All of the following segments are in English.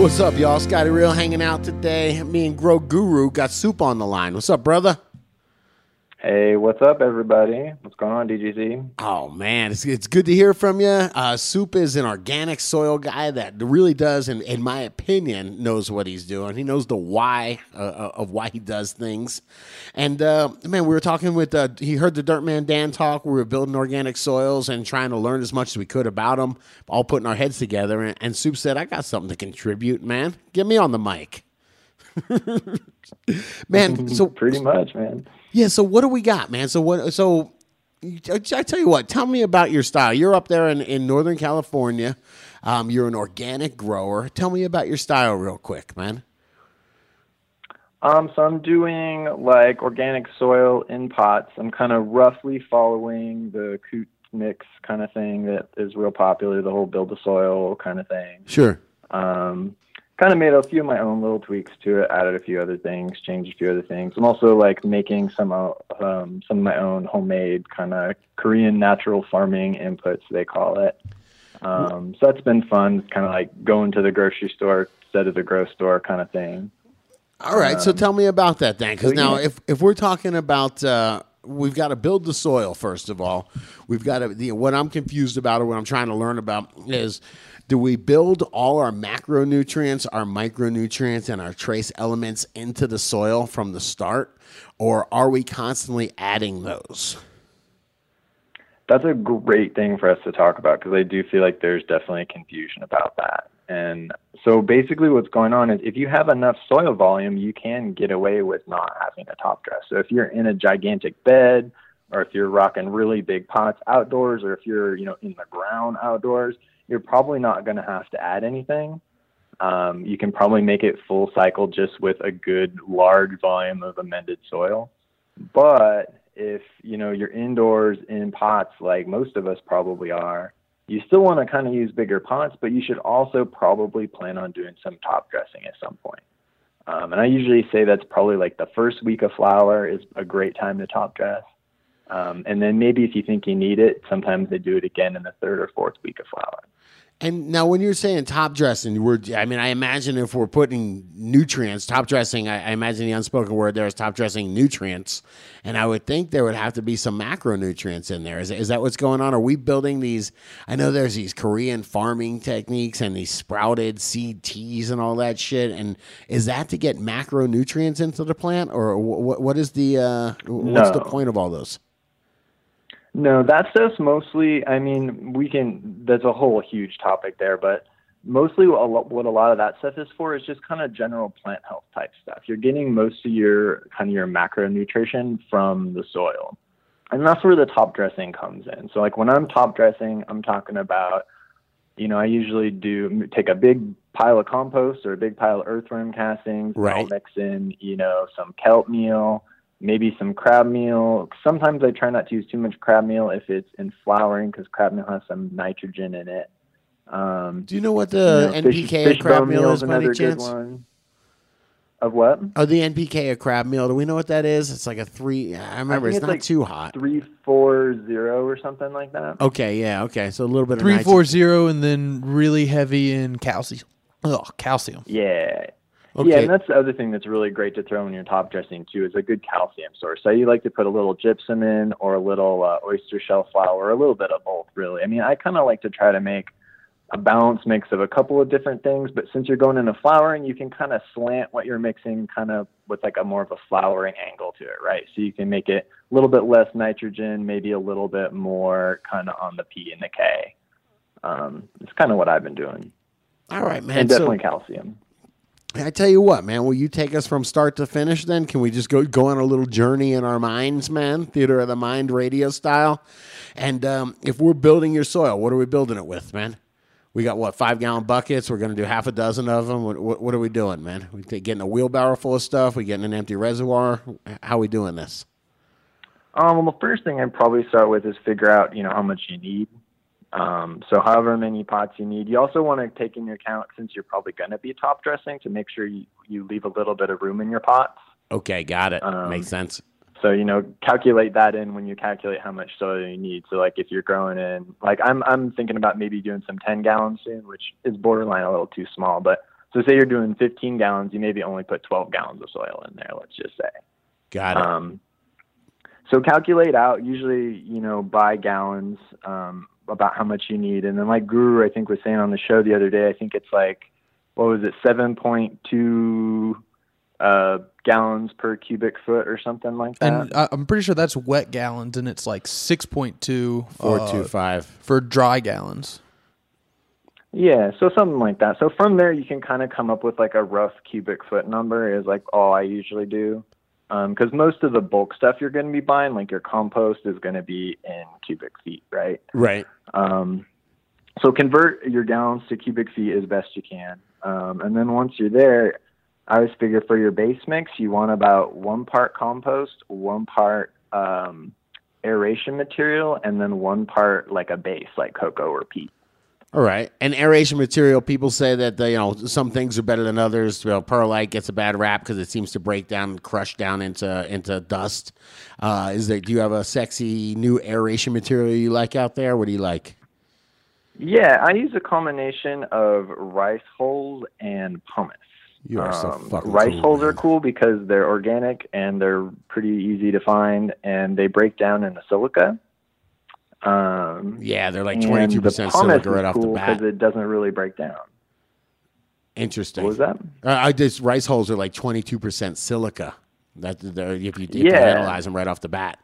What's up, y'all? Scotty Real hanging out today. Me and Grow Guru got Soup on the line. What's up, brother? Hey, what's up, everybody? What's going on, DGZ? Oh man, it's, it's good to hear from you. Uh, Soup is an organic soil guy that really does, and in my opinion, knows what he's doing. He knows the why uh, uh, of why he does things. And uh, man, we were talking with. Uh, he heard the Dirt Man Dan talk. We were building organic soils and trying to learn as much as we could about them, all putting our heads together. And, and Soup said, "I got something to contribute, man. Get me on the mic." man, so Pretty much, man. yeah. So what do we got, man? So what? So I tell you what. Tell me about your style. You're up there in, in Northern California. Um, you're an organic grower. Tell me about your style, real quick, man. Um, so I'm doing like organic soil in pots. I'm kind of roughly following the Coot mix kind of thing that is real popular, the whole build the soil kind of thing. Sure. Um, kind of made a few of my own little tweaks to it, added a few other things, changed a few other things. I'm also like making some uh, um, some of my own homemade kind of Korean natural farming inputs they call it. Um, so that's been fun, kind of like going to the grocery store instead of the grocery store kind of thing. All right. so tell me about that then, because so now yeah. if if we're talking about. Uh, We've got to build the soil first of all. We've got to. The, what I'm confused about, or what I'm trying to learn about, is do we build all our macronutrients, our micronutrients, and our trace elements into the soil from the start, or are we constantly adding those? That's a great thing for us to talk about because I do feel like there's definitely confusion about that. And so basically, what's going on is if you have enough soil volume, you can get away with not having a top dress. So if you're in a gigantic bed, or if you're rocking really big pots outdoors, or if you're you know in the ground outdoors, you're probably not going to have to add anything. Um, you can probably make it full cycle just with a good large volume of amended soil. But if you know you're indoors in pots like most of us probably are, you still want to kind of use bigger pots, but you should also probably plan on doing some top dressing at some point. Um, and I usually say that's probably like the first week of flower is a great time to top dress. Um, and then maybe if you think you need it, sometimes they do it again in the third or fourth week of flower. And now, when you're saying top dressing, we're, I mean, I imagine if we're putting nutrients, top dressing, I, I imagine the unspoken word there is top dressing nutrients. And I would think there would have to be some macronutrients in there. Is, is that what's going on? Are we building these? I know there's these Korean farming techniques and these sprouted seed teas and all that shit. And is that to get macronutrients into the plant? Or what, what is the, uh, what's the point of all those? No, that stuff's mostly. I mean, we can. That's a whole huge topic there, but mostly what a lo- what a lot of that stuff is for is just kind of general plant health type stuff. You're getting most of your kind of your macronutrition from the soil, and that's where the top dressing comes in. So, like when I'm top dressing, I'm talking about, you know, I usually do take a big pile of compost or a big pile of earthworm castings. and I'll Right. mix in, you know, some kelp meal maybe some crab meal. Sometimes I try not to use too much crab meal if it's in flowering because crab meal has some nitrogen in it. Um, Do you know what you the know, NPK fish, of fish crab meal meal is is by any another good chance? one. Of what? Oh, the NPK of crab meal. Do we know what that is? It's like a three. I remember think it's, it's not like too hot. Three four zero or something like that. Okay, yeah, okay. So a little bit of Three nitrogen. four zero, and then really heavy in calcium. Oh, calcium. Yeah. Okay. Yeah, and that's the other thing that's really great to throw in your top dressing too is a good calcium source. So you like to put a little gypsum in, or a little uh, oyster shell flour, or a little bit of both. Really, I mean, I kind of like to try to make a balanced mix of a couple of different things. But since you're going into flowering, you can kind of slant what you're mixing, kind of with like a more of a flowering angle to it, right? So you can make it a little bit less nitrogen, maybe a little bit more kind of on the P and the K. Um, it's kind of what I've been doing, All right, man. and So definitely calcium. I tell you what, man. Will you take us from start to finish? Then can we just go go on a little journey in our minds, man? Theater of the mind, radio style. And um, if we're building your soil, what are we building it with, man? We got what five gallon buckets. We're going to do half a dozen of them. What, what, what are we doing, man? We getting a wheelbarrow full of stuff. We getting an empty reservoir. How are we doing this? Um, well, the first thing I'd probably start with is figure out, you know, how much you need. Um, so however many pots you need. You also want to take into account, since you're probably going to be top dressing, to make sure you, you leave a little bit of room in your pots. Okay, got it. Um, Makes sense. So you know, calculate that in when you calculate how much soil you need. So like if you're growing in, like I'm I'm thinking about maybe doing some 10 gallons soon, which is borderline a little too small. But so say you're doing 15 gallons, you maybe only put 12 gallons of soil in there. Let's just say. Got it. Um, so calculate out usually, you know, by gallons um, about how much you need, and then like Guru, I think was saying on the show the other day, I think it's like what was it, seven point two uh, gallons per cubic foot or something like that. And I, I'm pretty sure that's wet gallons, and it's like 6.2 uh, for dry gallons. Yeah, so something like that. So from there, you can kind of come up with like a rough cubic foot number. Is like all I usually do, because most of the bulk stuff you're going to be buying, like your compost, is going to be in cubic feet, right? Right. Um, so convert your gallons to cubic feet as best you can, um, and then once you're there, I always figure for your base mix, you want about one part compost, one part um, aeration material, and then one part like a base, like cocoa or peat. All right. And aeration material, people say that they, you know some things are better than others. You know, perlite gets a bad rap because it seems to break down, and crush down into into dust. Uh, is there? Do you have a sexy new aeration material you like out there? What do you like? Yeah, I use a combination of rice hulls and pumice. You are so Um, fucking rice cool, hulls are cool because they're organic and they're pretty easy to find, and they break down into silica. Um, Yeah, they're like twenty two percent silica right is off the bat. because it doesn't really break down. Interesting. What was that? Uh, I just rice hulls are like twenty two percent silica. That if you, if you analyze them right off the bat.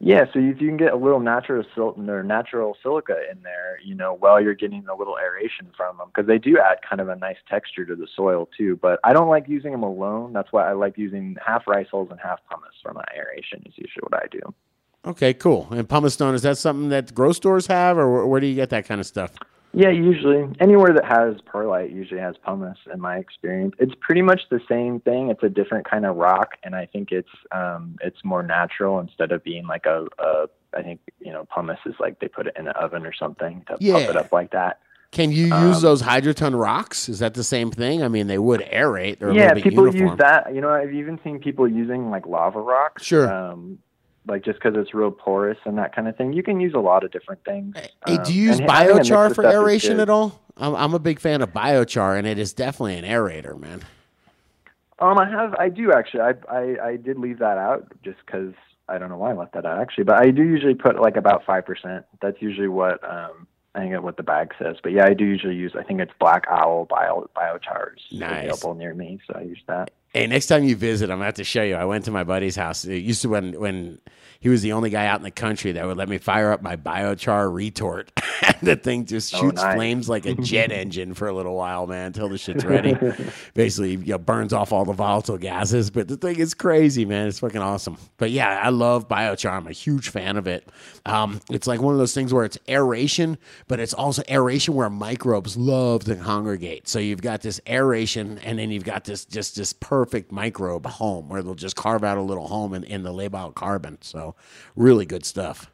Yeah, so if you can get a little natural sil- or natural silica in there, you know, while you're getting a little aeration from them, because they do add kind of a nice texture to the soil too. But I don't like using them alone. That's why I like using half rice hulls and half pumice for my aeration. Is usually what I do. Okay, cool. And pumice stone is that something that grocery stores have, or where, where do you get that kind of stuff? Yeah, usually anywhere that has perlite usually has pumice. In my experience, it's pretty much the same thing. It's a different kind of rock, and I think it's um, it's more natural instead of being like a, a. I think you know pumice is like they put it in an oven or something to Yeah. pump it up like that. Can you Um, use those hydroton rocks? Is that the same thing? I mean, they would aerate. They're yeah, people uniform. use that. You know, I've even seen people using like lava rocks. Sure. Um, like just because it's real porous and that kind of thing. You can use a lot of different things. Hey, Um, do you use a mix biochar for aeration at all? I'm, I'm a big fan of biochar, and it is definitely an aerator, man. Um, I have, I do actually. I I, I did leave that out just because I don't know why I left that out actually, but I do usually put like about five percent. That's usually what um I think what the bag says. But yeah, I do usually use. I think it's Black Owl bio biochar is Nice. available near me, so I use that. Hey, next time you visit, I'm gonna have to show you. I went to my buddy's house. It used to when when he was the only guy out in the country that would let me fire up my biochar retort. the thing just Oh, shoots nice. flames like a jet engine for a little while, man, until the shit's ready. Basically, you know, burns off all the volatile gases. But the thing is crazy, man. It's fucking awesome. But yeah, I love biochar. I'm a huge fan of it. Um, it's like one of those things where it's aeration, but it's also aeration where microbes love to congregate. So you've got this aeration, and then you've got this just this perfect microbe home where they'll just carve out a little home in, in the labile carbon. So really good stuff.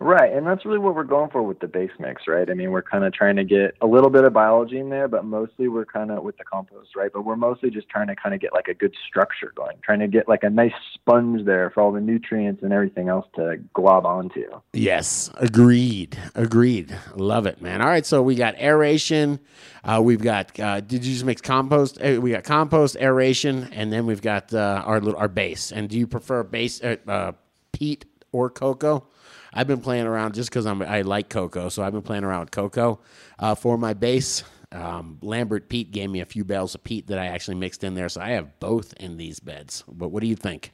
Right, and that's really what we're going for with the base mix, right? I mean, we're kind of trying to get a little bit of biology in there, but mostly we're kind of with the compost, right? But we're mostly just trying to kind of get like a good structure going, trying to get like a nice sponge there for all the nutrients and everything else to glob onto. Yes, agreed. Agreed. Love it, man. All right, so we got aeration. Uh, we've got. Uh, did you just mix compost? We got compost, aeration, and then we've got uh, our little our base. And do you prefer base uh, uh, peat or cocoa? I've been playing around just because I'm I like cocoa, so I've been playing around with cocoa uh, for my base. Um, Lambert Pete gave me a few bales of peat that I actually mixed in there, so I have both in these beds. But what do you think?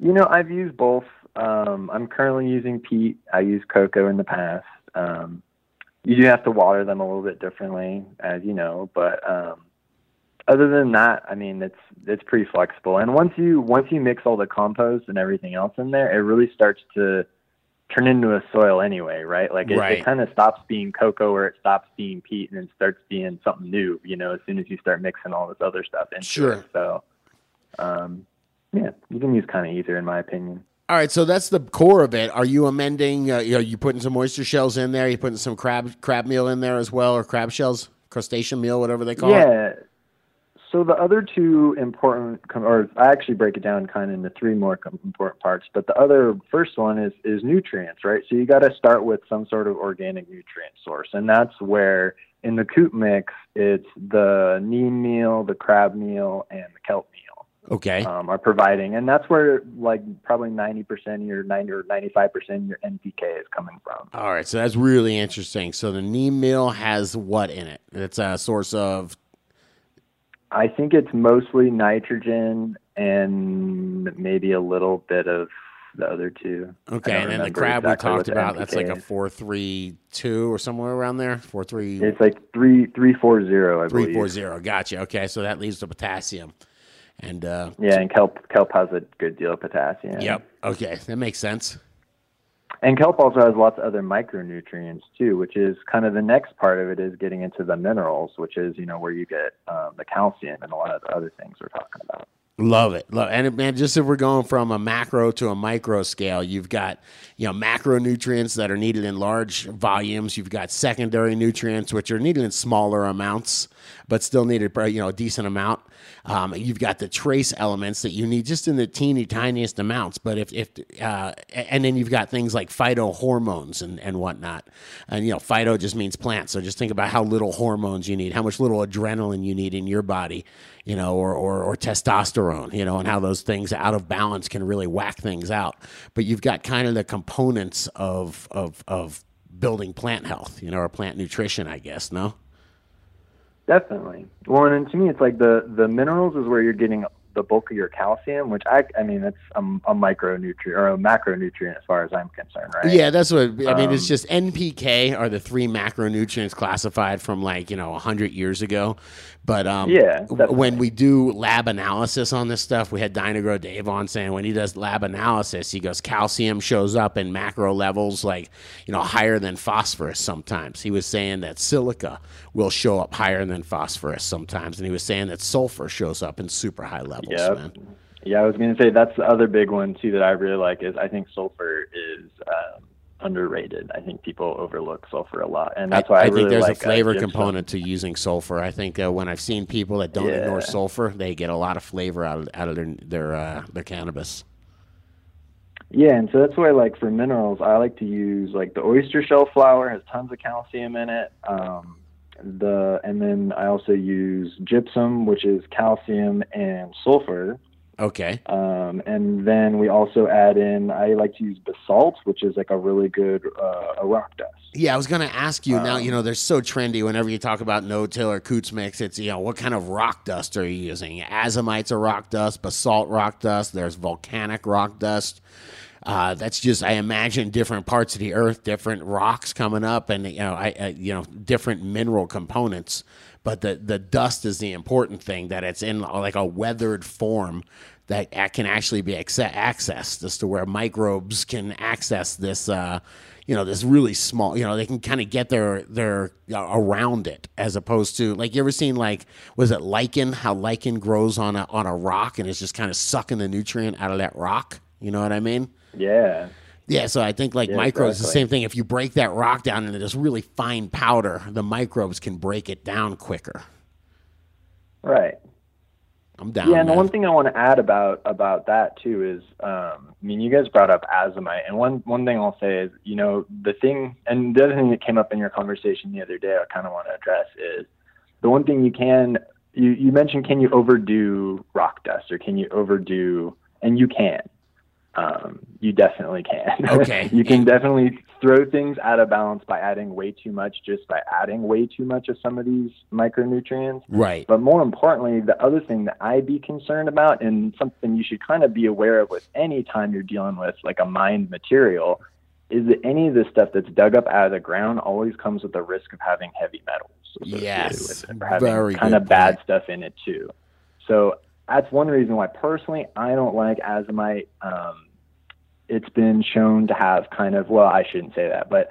You know, I've used both. Um, I'm currently using peat. I used cocoa in the past. Um, you do have to water them a little bit differently, as you know, but um, other than that, I mean, it's it's pretty flexible. And once you once you mix all the compost and everything else in there, it really starts to turn into a soil anyway, right? Like it, Right. it kind of stops being cocoa or it stops being peat and it starts being something new, you know, as soon as you start mixing all this other stuff into Sure. it. So, um, yeah, you can use kind of either in my opinion. All right, so that's the core of it. Are you amending? Uh, you know, you putting some oyster shells in there? You putting some crab crab meal in there as well, or crab shells, crustacean meal, whatever they call it. So the other two important, com- or I actually break it down kind of into three more com- important parts. But the other first one is is nutrients, right? So you got to start with some sort of organic nutrient source, and that's where in the Coot mix it's the neem meal, the crab meal, and the kelp meal Okay. um, are providing, and that's where like probably ninety percent of your ninety or ninety five percent of your NPK is coming from. All right, so that's really interesting. So the neem meal has what in it? It's a source of I think it's mostly nitrogen and maybe a little bit of the other two. Okay, and then the crab exactly we talked the about. That's like a four three two or somewhere around there. Four three It's like three three four zero, I three believe. four zero. Gotcha. Okay, so that leaves the potassium, and uh, Yeah, and kelp kelp has a good deal of potassium. yep. Okay, that makes sense. And kelp also has lots of other micronutrients too, which is kind of the next part of it is getting into the minerals, which is you know where you get um, the calcium and a lot of the other things we're talking about. Love it. Love and man, just if we're going from a macro to a micro scale, you've got you know macronutrients that are needed in large volumes. You've got secondary nutrients which are needed in smaller amounts, but still needed you know a decent amount. Um, you've got the trace elements that you need just in the teeny tiniest amounts. But if if uh, and then you've got things like phytohormones and and whatnot. And you know phyto just means plant. So just think about how little hormones you need, how much little adrenaline you need in your body you know, or, or, or testosterone, you know, and how those things out of balance can really whack things out. But you've got kind of the components of, of, of building plant health, you know, or plant nutrition, I guess, no? Definitely. Well, and to me, it's like the the minerals is where you're getting the bulk of your calcium, which I I mean, that's a, a micronutrient or a macronutrient as far as I'm concerned, right? Yeah, that's what I mean. it's Um, just NPK are the three macronutrients classified from like you know hundred years ago. But um, Yeah, definitely. when we do lab analysis on this stuff, we had Dynagro Dave on saying when he does lab analysis, he goes calcium shows up in macro levels like you know higher than phosphorus. Sometimes he was saying that silica will show up higher than phosphorus sometimes, and he was saying that sulfur shows up in super high levels. Yep. Man. Yeah, I was going to say that's the other big one too that I really like is I think sulfur is um, underrated. I think people overlook sulfur a lot, and that's why I, I really think there's like a flavor uh, component to using sulfur. I think uh, when I've seen people that don't ignore sulfur, they get a lot of flavor out of, out of their their uh, their cannabis. Yeah, and so that's why, like for minerals, I like to use like the oyster shell flour has tons of calcium in it. Um, the and then I also use gypsum, which is calcium and sulfur. Okay. Um, and then we also add in. I like to use basalt, which is like a really good uh, a rock dust. Yeah, I was going to ask you now. Um, You know, they're so trendy. Whenever you talk about no-till or coots mix, it's you know what kind of rock dust are you using? Azomite's a rock dust, basalt rock dust. There's volcanic rock dust. Uh, that's just I imagine different parts of the earth, different rocks coming up, and you know, I, I you know different mineral components. But the the dust is the important thing that it's in like a weathered form that can actually be acce- accessed as to where microbes can access this. Uh, you know, this really small. You know, they can kind of get their their uh, around it as opposed to like you ever seen like was it lichen? How lichen grows on a on a rock and it's just kind of sucking the nutrient out of that rock. You know what I mean? Yeah, Yeah, so I think like Yeah, microbes, the same thing. If you break that rock down into this really fine powder, the microbes can break it down quicker. right. I'm down. Yeah, and man. one thing I want to add about about that too is, um, I mean, you guys brought up azomite, and one one thing I'll say is, you know, the thing, and the other thing that came up in your conversation the other day, I kind of want to address is the one thing you can, you you mentioned, can you overdo rock dust or can you overdo, and you can. Um, you definitely can. Okay. you can definitely throw things out of balance by adding way too much, just by adding way too much of some of these micronutrients. right. But more importantly, the other thing that I'd be concerned about, and something you should kind of be aware of with any time you're dealing with like a mined material, is that any of this stuff that's dug up out of the ground always comes with the risk of having heavy metals associated Yes, with it, or having very kind of bad point. stuff in it too. So that's one reason why personally I don't like azomite. Um, it's been shown to have kind of well, I shouldn't say that, but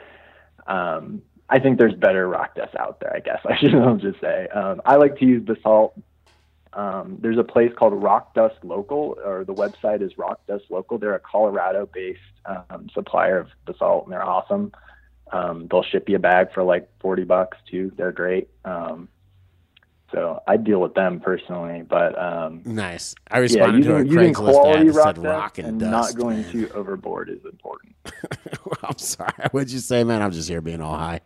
um, I think there's better rock dust out there. I guess I should just say. Um, I like to use basalt. Um, there's a place called Rock Dust Local, or the website is Rock Dust Local. They're a Colorado-based um, supplier of basalt, and they're awesome. Um, they'll ship you a bag for like 40 bucks too. They're great. Um, so I deal with them personally, but um, nice. I yeah, responded using, to a Craigslist quality ad that said dust rock and, and dust. not going man. too overboard is important. I'm sorry. What'd you say, man? I'm just here being all high.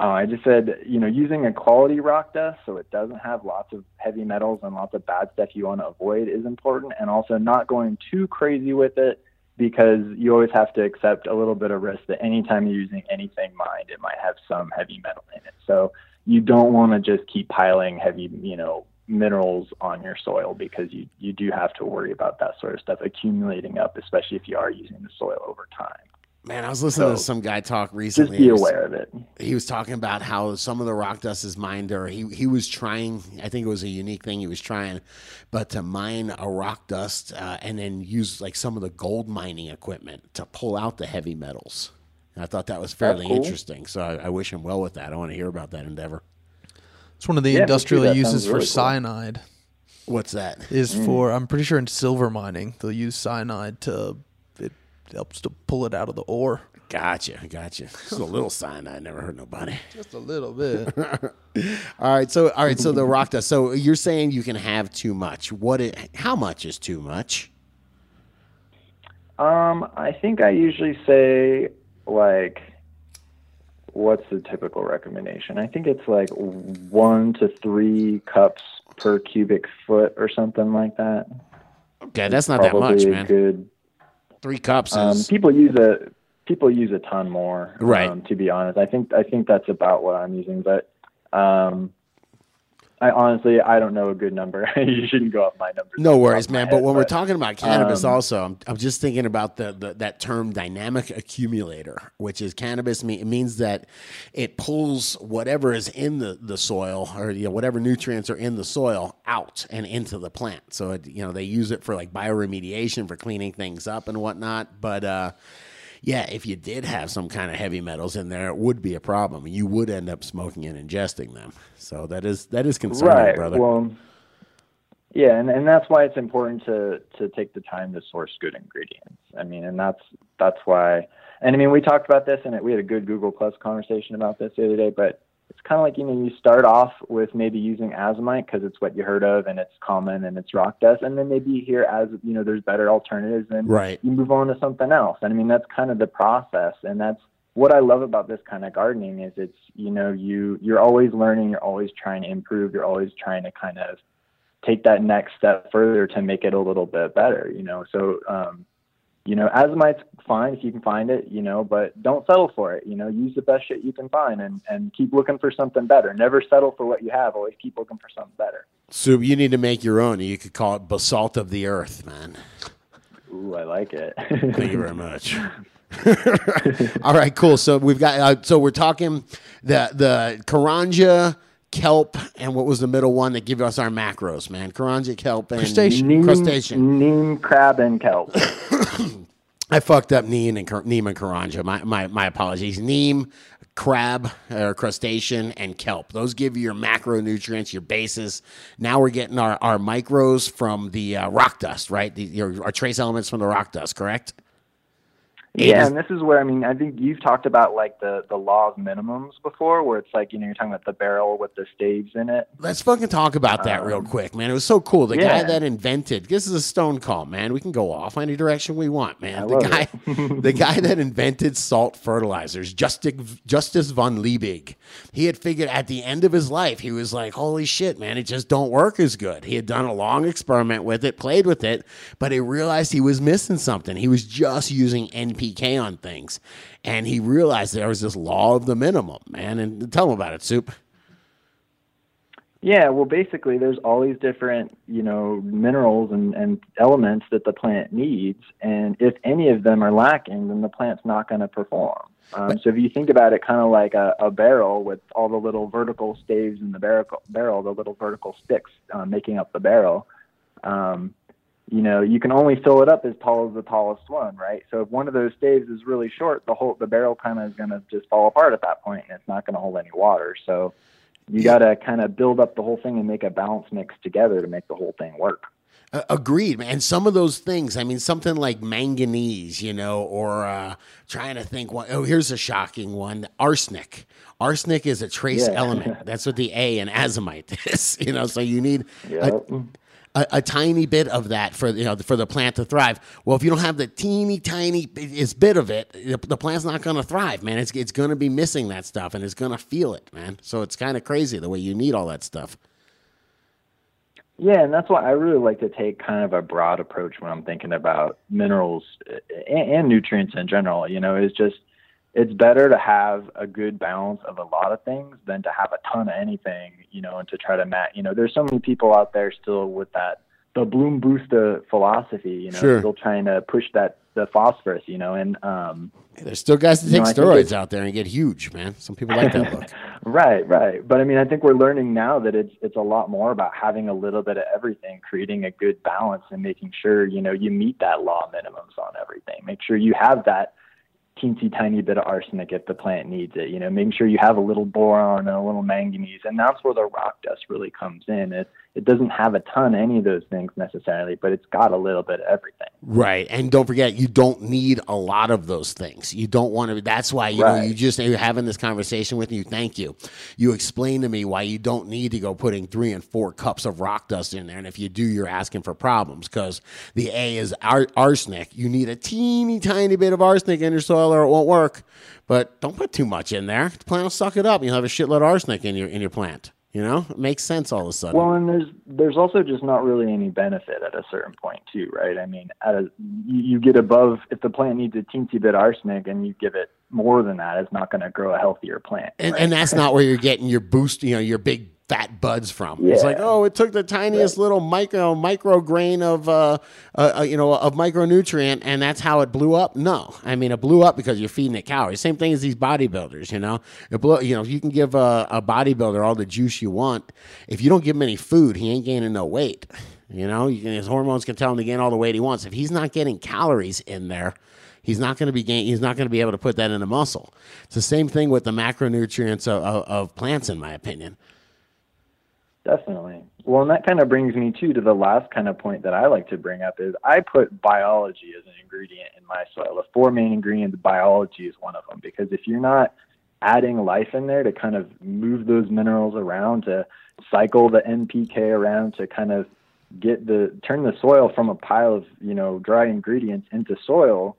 Oh, I just said, you know, using a quality rock dust so it doesn't have lots of heavy metals and lots of bad stuff you want to avoid is important, and also not going too crazy with it because you always have to accept a little bit of risk that anytime you're using anything mined, it might have some heavy metal in it. So you don't want to just keep piling heavy, you know, minerals on your soil because you you do have to worry about that sort of stuff accumulating up, especially if you are using the soil over time. Man, I was listening to some guy talk recently. Just be He was- aware of it. he was talking about how some of the rock dust is mined or he, he was trying i think it was a unique thing he was trying but to mine a rock dust uh, and then use like some of the gold mining equipment to pull out the heavy metals and i thought that was fairly cool. interesting so I, I wish him well with that i want to hear about that endeavor It's one of the Yeah, me too. industrial uses sounds for really cool. cyanide. what's that Is Mm. for I'm pretty sure in silver mining they'll use cyanide to it helps to pull it out of the ore. gotcha gotcha just a little cyanide never hurt nobody Just a little bit. all right so all right so the rock dust so you're saying you can have too much what it, how much is too much Um, I think I usually say like, what's the typical recommendation? I think it's like one to three cups per cubic foot or something like that. okay that's not that much man good. three cups Um, is people use a people use a ton more. Right. Um, to be honest, I think I think that's about what I'm using, but um, I honestly I don't know a good number. you shouldn't go off my numbers. No worries, top of my man. head, But when we're talking about cannabis, um, also, I'm, I'm just thinking about the, the that term dynamic accumulator, which is cannabis. Me, it means that it pulls whatever is in the, the soil or you know, whatever nutrients are in the soil out and into the plant. So it, you know they use it for like bioremediation for cleaning things up and whatnot. But uh, yeah, if you did have some kind of heavy metals in there, it would be a problem. You would end up smoking and ingesting them. So that is that is concerning, right. brother. Well, yeah, and, and that's why it's important to to take the time to source good ingredients. I mean, and that's that's why. And I mean, we talked about this, and it, we had a good Google Plus conversation about this the other day. But kind of like you know, you start off with maybe using azomite because it's what you heard of and it's common and it's rock dust, and then maybe you hear as you know, there's better alternatives, and Right. you move on to something else. And I mean, that's kind of the process, and that's what I love about this kind of gardening is it's you know you you're always learning, you're always trying to improve, you're always trying to kind of take that next step further to make it a little bit better. You know, so um, you know, azomite's fine if you can find it, you know, but don't settle for it. You know, use the best shit you can find and and keep looking for something better. Never settle for what you have. Always keep looking for something better. So you need to make your own. You could call it basalt of the earth, man. Ooh, I like it. Thank you very much. All right, cool. So we've got. Uh, so we're talking the the Karanja, kelp, and what was the middle one that give us our macros, man? Karanja, kelp, and Crustacean. neem, Crustacean. neem, crab, and kelp. I fucked up neem and Kar- neem and Karanja. My my my apologies. Neem, crab, or crustacean, and kelp. Those give you your macronutrients, your bases. Now we're getting our, our micros from the uh, rock dust, right? The, your, our trace elements from the rock dust, correct? Yeah, and this is where I mean, I think you've talked about like the the law of minimums before, where it's like you know you're talking about the barrel with the staves in it. Let's fucking talk about that real um, quick, man. It was so cool. The guy that invented this is a stone call, man. We can go off any direction we want, man. I the guy, the guy that invented salt fertilizers, Justus Justus von Liebig. He had figured at the end of his life, he was like, "Holy shit, man! It just don't work as good." He had done a long experiment with it, played with it, but he realized he was missing something. He was just using NPK on things, and he realized there was this law of the minimum, man. And tell him about it, Soup. Yeah, well, basically, there's all these different, you know, minerals and, and elements that the plant needs, and if any of them are lacking, then the plant's not going to perform. Um, so if you think about it, kind of like a, a barrel with all the little vertical staves in the barrel, barrel the little vertical sticks uh, making up the barrel. Um, you know, you can only fill it up as tall as the tallest one, right? So if one of those staves is really short, the whole the barrel kind of is going to just fall apart at that point, and it's not going to hold any water. So you got to kind of build up the whole thing and make a balance mix together to make the whole thing work. Uh, agreed, man. And some of those things, I mean, something like manganese, you know, or uh, trying to think. What, oh, here's a shocking one: arsenic. Arsenic is a trace Yeah. element. That's what the A in azomite is. You know, so you need Yep. a, a, a tiny bit of that for you know for the plant to thrive. Well, if you don't have the teeny tiny bit of it, the, the plant's not going to thrive, man. It's it's going to be missing that stuff, and it's going to feel it, man. So it's kind of crazy the way you need all that stuff. Yeah, and that's why I really like to take kind of a broad approach when I'm thinking about minerals and, and nutrients in general. You know, is just it's better to have a good balance of a lot of things than to have a ton of anything. You know, and to try to match. You know, there's so many people out there still with that the bloom booster philosophy. You know, Sure. still trying to push that the phosphorus. You know, and um, There's still guys that You take know, steroids out there and get huge, man. Some people like that look. Right, right. But I mean, I think we're learning now that it's it's a lot more about having a little bit of everything, creating a good balance, and making sure you know you meet that law minimums on everything. Make sure you have that teensy tiny bit of arsenic if the plant needs it. You know, making sure you have a little boron and a little manganese, and that's where the rock dust really comes in. It it doesn't have a ton of any of those things necessarily, but it's got a little bit of everything. Right. And don't forget, you don't need a lot of those things. You don't want to. That's why, you know, Right. you just, you're having this conversation with you. Thank you. You explain to me why you don't need to go putting three and four cups of rock dust in there. And if you do, you're asking for problems because the A is ar- arsenic. You need a teeny tiny bit of arsenic in your soil or it won't work. But don't put too much in there. The plant will suck it up. You'll have a shitload of arsenic in your, in your plant. You know, it makes sense all of a sudden. Well, and there's there's also just not really any benefit at a certain point too, right? I mean, at a you, you get above if the plant needs a teensy bit arsenic and you give it more than that, it's not going to grow a healthier plant. And, right? and that's not where you're getting your boost, you know, your big fat buds from. It's like, oh, it took the tiniest little micro micro grain of, uh, uh, uh, you know, of micronutrient, and that's how it blew up. No, I mean, it blew up because you're feeding it calories. Same thing as these bodybuilders, you know. It blew, you know, you can give a, a bodybuilder all the juice you want. If you don't give him any food, he ain't gaining no weight. You know, you can, his hormones can tell him to gain all the weight he wants. If he's not getting calories in there, He's not going to be gain, he's not going to be able to put that in a muscle. It's the same thing with the macronutrients of, of, of plants, in my opinion. Definitely. Well, and that kind of brings me too to the last kind of point that I like to bring up is I put biology as an ingredient in my soil. The four main ingredients, biology is one of them because if you're not adding life in there to kind of move those minerals around, to cycle the NPK around, to kind of get the turn the soil from a pile of you know dry ingredients into soil,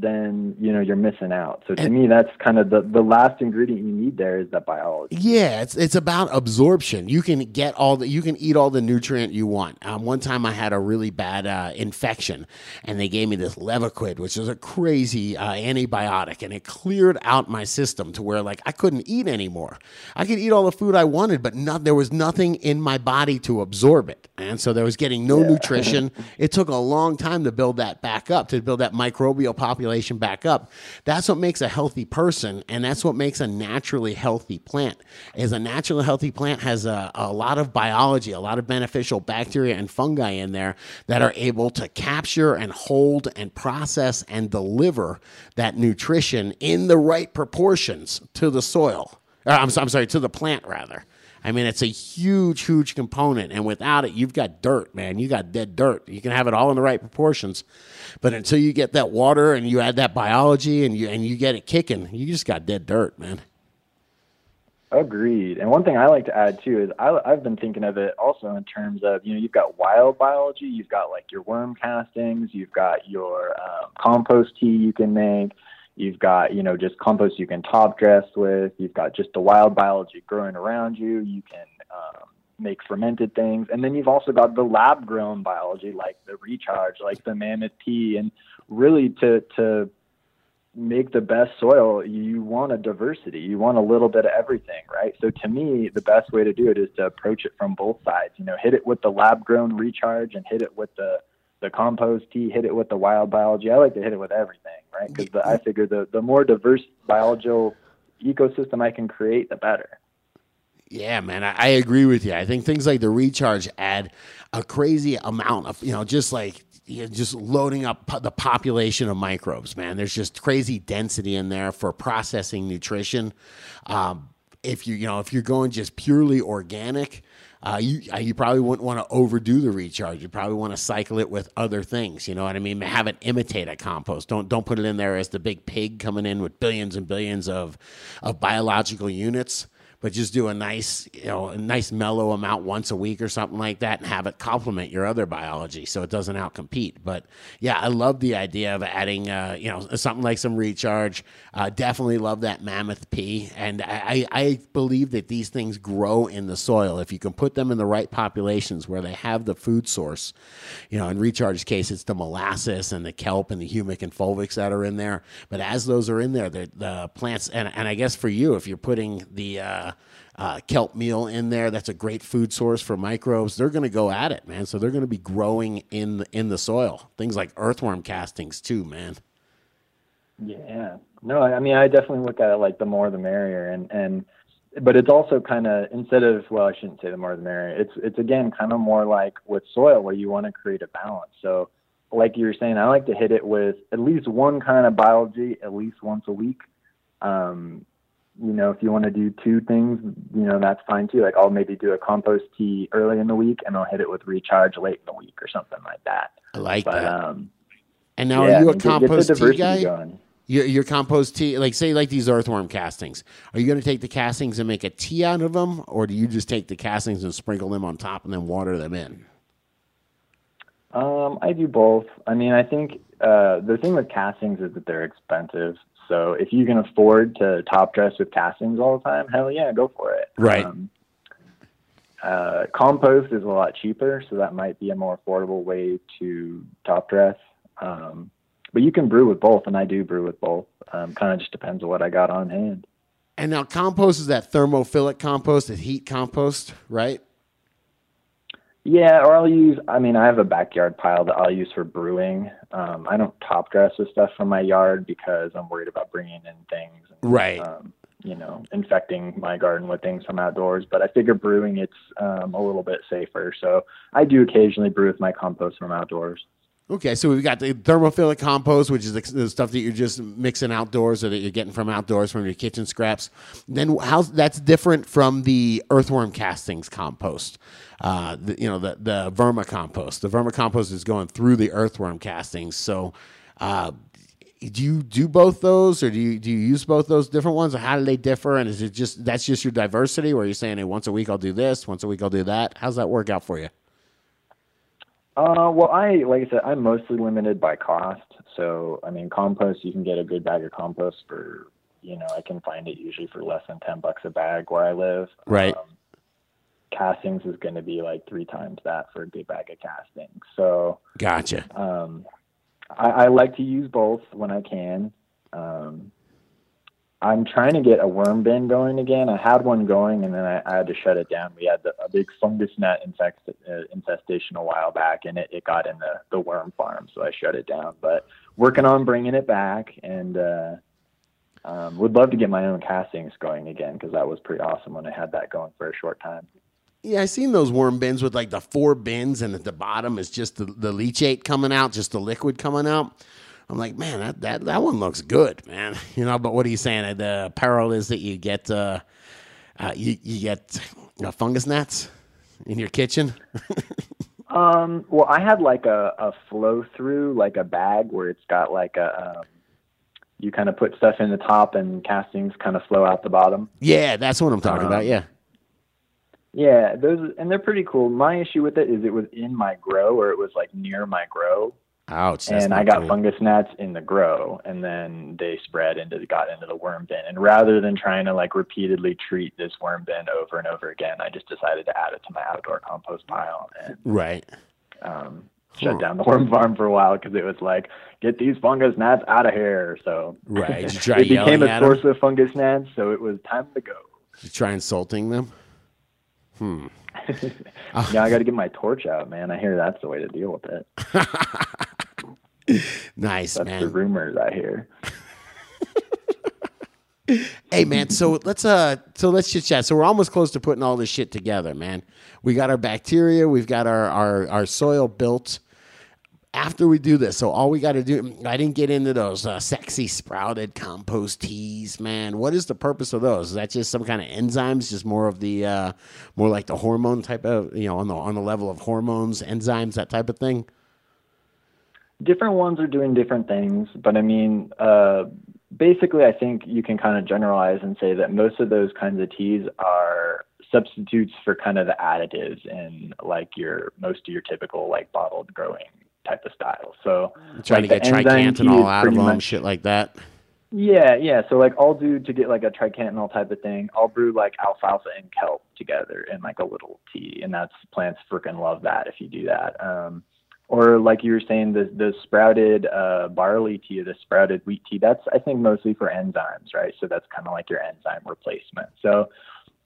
then you know you're missing out. So to And- me, that's kind of the the last ingredient you need there is that biology. Yeah, it's it's about absorption. You can get all the you can eat all the nutrient you want. Um, one time I had a really bad uh, infection, and they gave me this Levaquin, which is a crazy uh, antibiotic, and it cleared out my system to where like I couldn't eat anymore. I could eat all the food I wanted, but not there was nothing in my body to absorb it, and so there was getting no nutrition. It took a long time to build that back up, to build that microbial population back up. That's what makes a healthy person, and that's what makes a naturally healthy plant. Is a naturally healthy plant has a, a lot of biology, a lot of beneficial bacteria and fungi in there that are able to capture and hold and process and deliver that nutrition in the right proportions to the soil. Or, I'm, I'm sorry, to the plant rather. I mean, it's a huge, huge component, and without it, you've got dirt, man. You got dead dirt. You can have it all in the right proportions, but until you get that water and you add that biology and you and you get it kicking, you just got dead dirt, man. Agreed. And one thing I like to add too is I, I've been thinking of it also in terms of you know you've got wild biology, you've got like your worm castings, you've got your um, compost tea you can make, you've got you know just compost you can top dress with, you've got just the wild biology growing around you. You can um, make fermented things, and then you've also got the lab grown biology like the recharge, like the mammoth tea, and really to to make the best soil, you want a diversity. You want a little bit of everything, right? So to me, the best way to do it is to approach it from both sides. You know, hit it with the lab grown recharge and hit it with the the compost tea, hit it with the wild biology. I like to hit it with everything, right? Because I figure the the more diverse biological ecosystem I can create, the better. Yeah, man, I, I agree with you. I think things like the recharge add a crazy amount of, you know, just like you know, just loading up the population of microbes, man. There's just crazy density in there for processing nutrition. Um, if you, you know, if you're going just purely organic, uh, you uh, you probably wouldn't want to overdo the recharge. You probably want to cycle it with other things. You know what I mean? Have it imitate a compost. Don't don't put it in there as the big pig coming in with billions and billions of of biological units but just do a nice, you know, a nice mellow amount once a week or something like that and have it complement your other biology so it doesn't outcompete. But yeah, I love the idea of adding, uh, you know, something like some recharge. Uh, definitely love that Mammoth P. And I, I believe that these things grow in the soil. If you can put them in the right populations where they have the food source, you know, in recharge's case, it's the molasses and the kelp and the humic and fulvics that are in there. But as those are in there, the, the plants, and, and I guess for you, if you're putting the, uh, uh, kelp meal in there. That's a great food source for microbes. They're going to go at it, man. So they're going to be growing in the, in the soil. Things like earthworm castings too, man. Yeah. No, I mean I definitely look at it like the more the merrier, and and but it's also kind of instead of well I shouldn't say the more the merrier. It's it's again kind of more like with soil where you want to create a balance. So like you were saying, I like to hit it with at least one kind of biology at least once a week. Um, you know, if you want to do two things, you know, that's fine too. Like I'll maybe do a compost tea early in the week and I'll hit it with recharge late in the week or something like that. I like But that. um, and now, yeah, are you I a mean, get- get the compost tea guy? going. Your, your compost tea, like say, like these earthworm castings. Are you going to take the castings and make a tea out of them, or do you just take the castings and sprinkle them on top and then water them in? Um, I do both. I mean, I think uh, the thing with castings is that they're expensive. So if you can afford to top dress with castings all the time, hell yeah, go for it. Right. Um, uh, compost is a lot cheaper, so that might be a more affordable way to top dress. Um, but you can brew with both, and I do brew with both. Um, kind of just depends on what I got on hand. And now compost is that thermophilic compost, that heat compost, right? Yeah, or I'll use. I mean, I have a backyard pile that I'll use for brewing. Um, I don't top dress with stuff from my yard because I'm worried about bringing in things, Right. um, you know, infecting my garden with things from outdoors. But I figure brewing it's um, a little bit safer. So I do occasionally brew with my compost from outdoors. Okay, so we've got the thermophilic compost, which is the, stuff that you're just mixing outdoors or that you're getting from outdoors from your kitchen scraps. Then how that's different from the earthworm castings compost. Uh, the, you know, the the vermicompost. The vermicompost is going through the earthworm castings. So, uh, do you do both those, or do you do you use both those different ones, or how do they differ? And is it just that's just your diversity, where you're saying, hey, once a week I'll do this, once a week I'll do that? How's that work out for you? Uh, well, I like I said, I'm mostly limited by cost. So, I mean, compost you can get a good bag of compost for, you know, I can find it usually for less than ten bucks a bag where I live. Right. Um, castings is going to be like three times that for a good bag of castings. So, Gotcha. um, I, I like to use both when I can. Um, I'm trying to get a worm bin going again. I had one going and then I, I had to shut it down. We had the, a big fungus gnat infect, uh, infestation a while back and it, it got in the, the worm farm, so I shut it down. But working on bringing it back and uh, um, would love to get my own castings going again because that was pretty awesome when I had that going for a short time. Yeah, I seen those worm bins with like the four bins, and at the bottom is just the, the leachate coming out, just the liquid coming out. I'm like, man, that, that that one looks good, man. You know, but what are you saying? The peril is that you get uh, uh you you get uh, fungus gnats in your kitchen. Um, well, I had like a, a flow through, like a bag where it's got like a, um, you kind of put stuff in the top and castings kind of flow out the bottom. yeah, that's what I'm talking about. Um, Yeah. Yeah, those, and they're pretty cool. My issue with it is it was in my grow or it was like near my grow. Ouch. and I got cool. fungus gnats in the grow and then they spread into, got into the worm bin. And rather than trying to like repeatedly treat this worm bin over and over again, I just decided to add it to my outdoor compost pile and Right. um, shut down the worm farm for a while because it was like, get these fungus gnats out of here. So Right. It became a source of fungus gnats, so it was time to go. You try insulting them. Hmm. now I got to get my torch out, man. I hear that's the way to deal with it. Nice, That's man. the rumors I hear. Hey man, so let's uh so let's just chat. So we're almost close to putting all this shit together, man. We got our bacteria, we've got our our, our soil built. After we do this, so all we got to do, I didn't get into those uh, sexy sprouted compost teas, man. What is the purpose of those? Is that just some kind of enzymes, just more of the, uh, more like the hormone type of, you know, on the on the level of hormones, enzymes, that type of thing? Different ones are doing different things, but I mean, uh, basically, I think you can kind of generalize and say that most of those kinds of teas are substitutes for kind of the additives in like your most of your typical like bottled growing type of style. So Trying like, to get enzyme tea triacontanol is out of them, much- shit like that. Yeah, yeah. So like I'll do to get like a triacontanol type of thing. I'll brew like alfalfa and kelp together in like a little tea, and that's plants freaking love that if you do that. Um, or like you were saying, the the sprouted uh, barley tea, the sprouted wheat tea. That's I think mostly for enzymes, right? So that's kind of like your enzyme replacement. So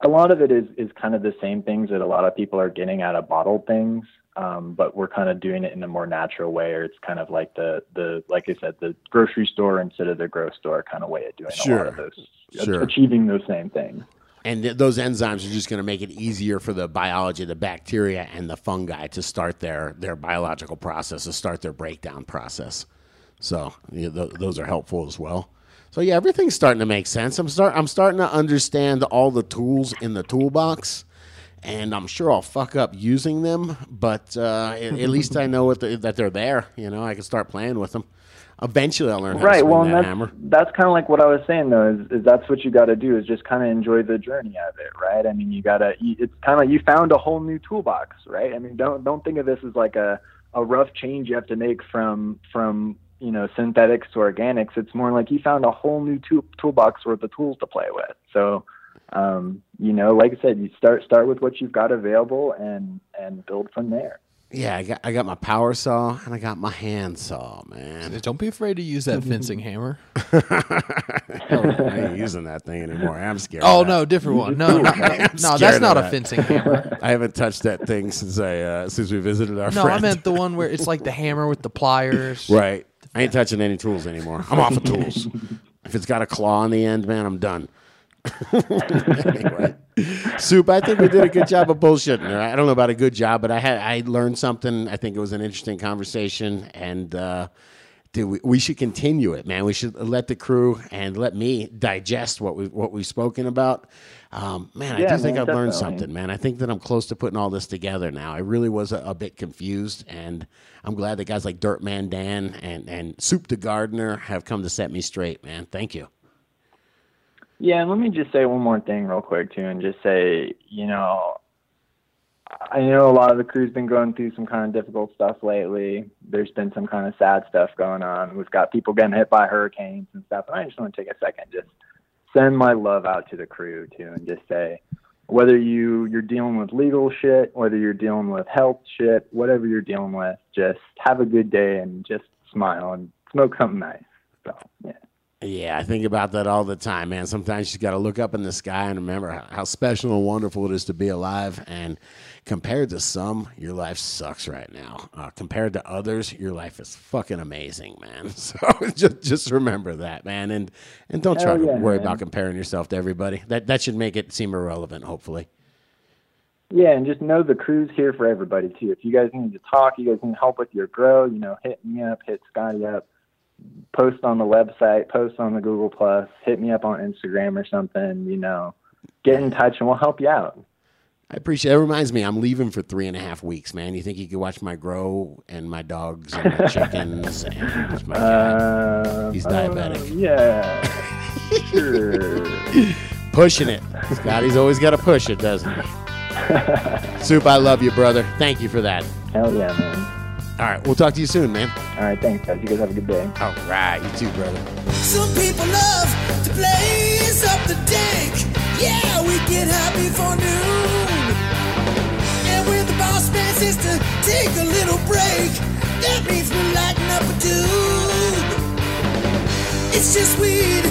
a lot of it is is kind of the same things that a lot of people are getting out of bottled things. Um, but we're kind of doing it in a more natural way, or it's kind of like the the like I said, the grocery store instead of the grocery store kind of way of doing a lot of those, Sure. achieving those same things. And th- those enzymes are just going to make it easier for the biology, the bacteria and the fungi to start their, their biological process, to start their breakdown process. So yeah, th- those are helpful as well. So yeah, everything's starting to make sense. I'm start I'm starting to understand all the tools in the toolbox, and I'm sure I'll fuck up using them, but uh, at, at least I know the, that they're there. You know, I can start playing with them. Eventually, I'll learn how to right swing well that that's hammer. that's kind of like what i was saying though is, is that's what you got to do is just kind of enjoy the journey of it right? I mean you gotta it's kind of you found a whole new toolbox right? I mean don't don't think of this as like a a rough change you have to make from from you know synthetics to organics. It's more like you found a whole new tool, toolbox worth of tools to play with. So um you know like i said you start start with what you've got available and and build from there Yeah, I got I got my power saw and I got my hand saw, man. Don't be afraid to use that fencing hammer. I ain't using that thing anymore. I'm scared. Oh no, different one. No, no, no, that's not a fencing hammer. I haven't touched that thing since I uh, since we visited our No, friend. I meant the one where it's like the hammer with the pliers. right. I ain't touching any tools anymore. I'm off of tools. if it's got a claw on the end, man, I'm done. anyway, soup. I think we did a good job of bullshitting. her. I don't know about a good job, but I had I learned something. I think it was an interesting conversation, and uh, dude, we, we should continue it, man. We should let the crew and let me digest what we what we've spoken about. Um, man, I Yeah, do think I've learned something, man. I think that I'm close to putting all this together now. I really was a, a bit confused, and I'm glad that guys like Dirtman Dan and and Soup the Gardener have come to set me straight, man. Thank you. Yeah, let me just say one more thing real quick too, and just say, you know, I know a lot of the crew's been going through some kind of difficult stuff lately. There's been some kind of sad stuff going on. We've got people getting hit by hurricanes and stuff. And I just want to take a second, just send my love out to the crew too, and just say, whether you you're dealing with legal shit, whether you're dealing with health shit, whatever you're dealing with, just have a good day and just smile and smoke something nice. So yeah. Yeah, I think about that all the time, man. Sometimes you got to look up in the sky and remember how, special and wonderful it is to be alive. And compared to some, your life sucks right now. Uh, compared to others, your life is fucking amazing, man. So just just remember that, man. And and don't try Hell to worry man. about comparing yourself to everybody. That that should make it seem irrelevant, hopefully. Yeah, and just know the crew's here for everybody too. If you guys need to talk, you guys need help with your grow, you know, hit me up, hit Scotty up, post on the website, post on the Google Plus, hit me up on Instagram or something, you know. Get in touch and we'll help you out. I appreciate it. It reminds me, I'm leaving for three and a half weeks, man. You think you could watch my grow and my dogs and my chickens and my cat? Uh, He's uh, diabetic. yeah. sure. Pushing it. Scotty's always got to push it, doesn't he? Soup, I love you, brother. Thank you for that. Hell yeah, man. All right, we'll talk to you soon, man. All right, thanks guys. You guys have a good day. All right, you too, brother. Some people love to blaze up the dank. Yeah, we get high before noon. And when the boss man says to take a little break, that means we're lighting up a tube. It's just weed.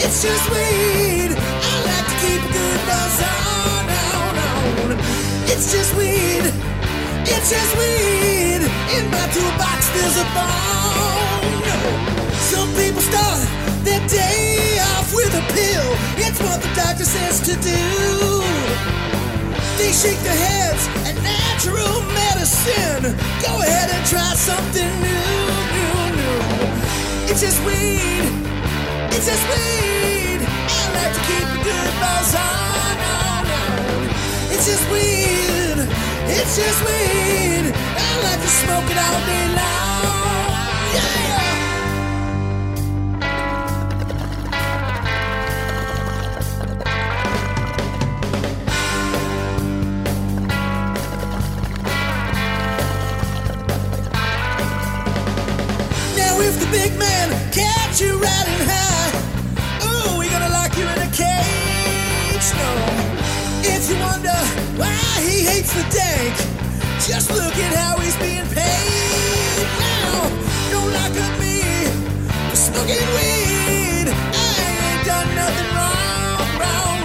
It's just weed. I like to keep a good buzz on, on, on. It's just weed. It's just weed. In my toolbox, there's a bone. Some people start their day off with a pill. It's what the doctor says to do. They shake their heads at natural medicine. Go ahead and try something new, new, new. It's just weed. It's just weed. I like to keep the good buzz on, on, on. It's just weed. It's just weed. I like to smoke it all day long. Hates the dank, just look at how he's being paid. Now, don't lock up me for smoking weed. I ain't done nothing wrong, wrong.